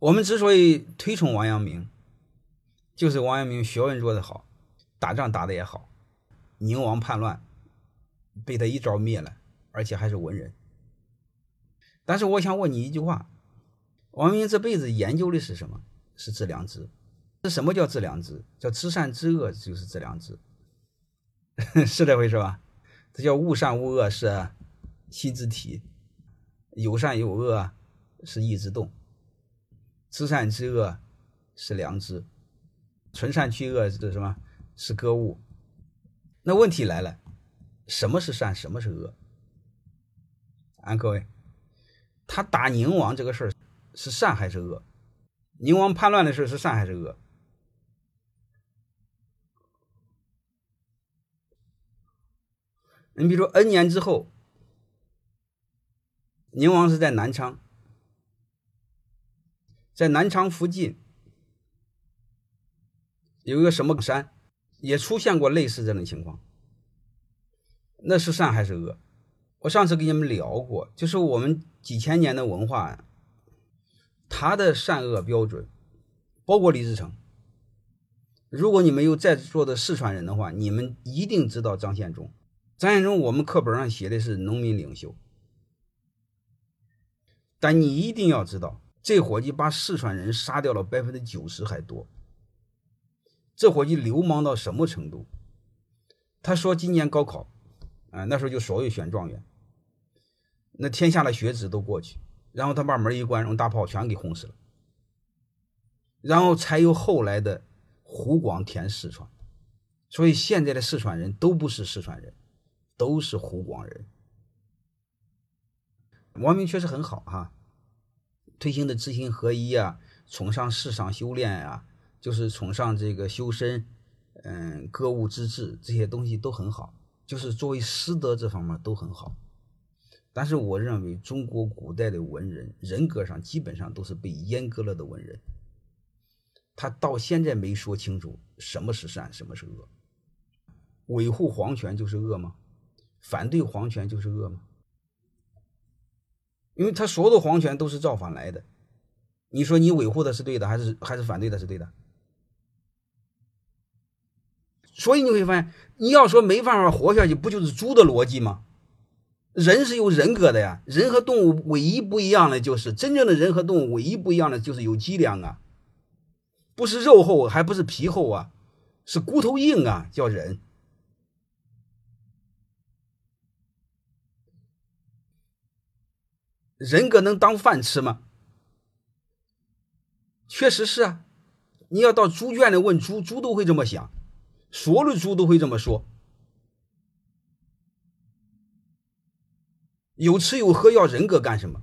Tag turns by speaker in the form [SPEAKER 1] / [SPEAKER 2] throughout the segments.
[SPEAKER 1] 我们之所以推崇王阳明，就是王阳明学问做得好，打仗打得也好，宁王叛乱被他一招灭了，而且还是文人。但是我想问你一句话：王阳明这辈子研究的是什么？是致良知。这什么叫致良知？叫知善知恶就是致良知，是这回事吧？这叫勿善勿恶是心之体，有善有恶是意之动。知善知恶是良知，存善去恶是什么？是格物。那问题来了，什么是善？什么是恶？啊，各位，他打宁王这个事儿是善还是恶？宁王叛乱的事是善还是恶？你比如说，N 年之后，宁王是在南昌。在南昌附近有一个什么山，也出现过类似这种情况。那是善还是恶？我上次跟你们聊过，就是我们几千年的文化，它的善恶标准，包括李自成。如果你们有在座的四川人的话，你们一定知道张献忠。张献忠，我们课本上写的是农民领袖，但你一定要知道。这伙计把四川人杀掉了百分之九十还多。这伙计流氓到什么程度？他说今年高考，啊，那时候就所谓选状元，那天下的学子都过去，然后他把门一关，用大炮全给轰死了。然后才有后来的湖广填四川，所以现在的四川人都不是四川人，都是湖广人。王明确实很好哈。推行的知行合一啊，崇尚世上修炼啊，就是崇尚这个修身，嗯，格物致知这些东西都很好，就是作为师德这方面都很好。但是我认为中国古代的文人人格上基本上都是被阉割了的文人，他到现在没说清楚什么是善，什么是恶。维护皇权就是恶吗？反对皇权就是恶吗？因为他所有的皇权都是造反来的，你说你维护的是对的，还是还是反对的是对的？所以你会发现，你要说没办法活下去，不就是猪的逻辑吗？人是有人格的呀，人和动物唯一不一样的就是真正的人和动物唯一不一样的就是有脊梁啊，不是肉厚，还不是皮厚啊，是骨头硬啊，叫人。人格能当饭吃吗？确实是啊，你要到猪圈里问猪，猪都会这么想，所有的猪都会这么说。有吃有喝要人格干什么？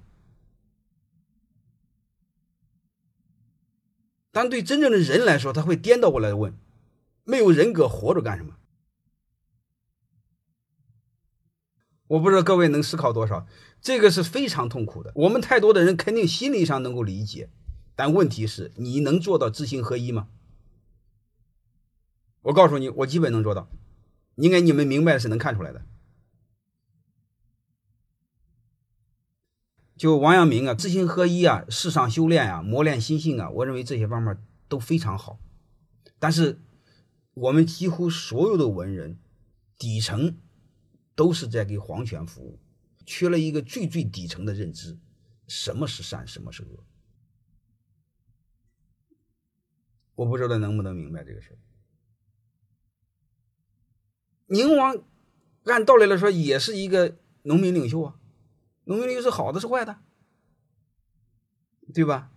[SPEAKER 1] 但对真正的人来说，他会颠倒过来问：没有人格活着干什么？我不知道各位能思考多少，这个是非常痛苦的。我们太多的人肯定心理上能够理解，但问题是你能做到知行合一吗？我告诉你，我基本能做到。应该你们明白是能看出来的。就王阳明啊，知行合一啊，世上修炼啊，磨练心性啊，我认为这些方面都非常好。但是我们几乎所有的文人底层。都是在给皇权服务，缺了一个最最底层的认知：什么是善，什么是恶。我不知道能不能明白这个事儿。宁王按道理来说也是一个农民领袖啊，农民领袖是好的是坏的，对吧？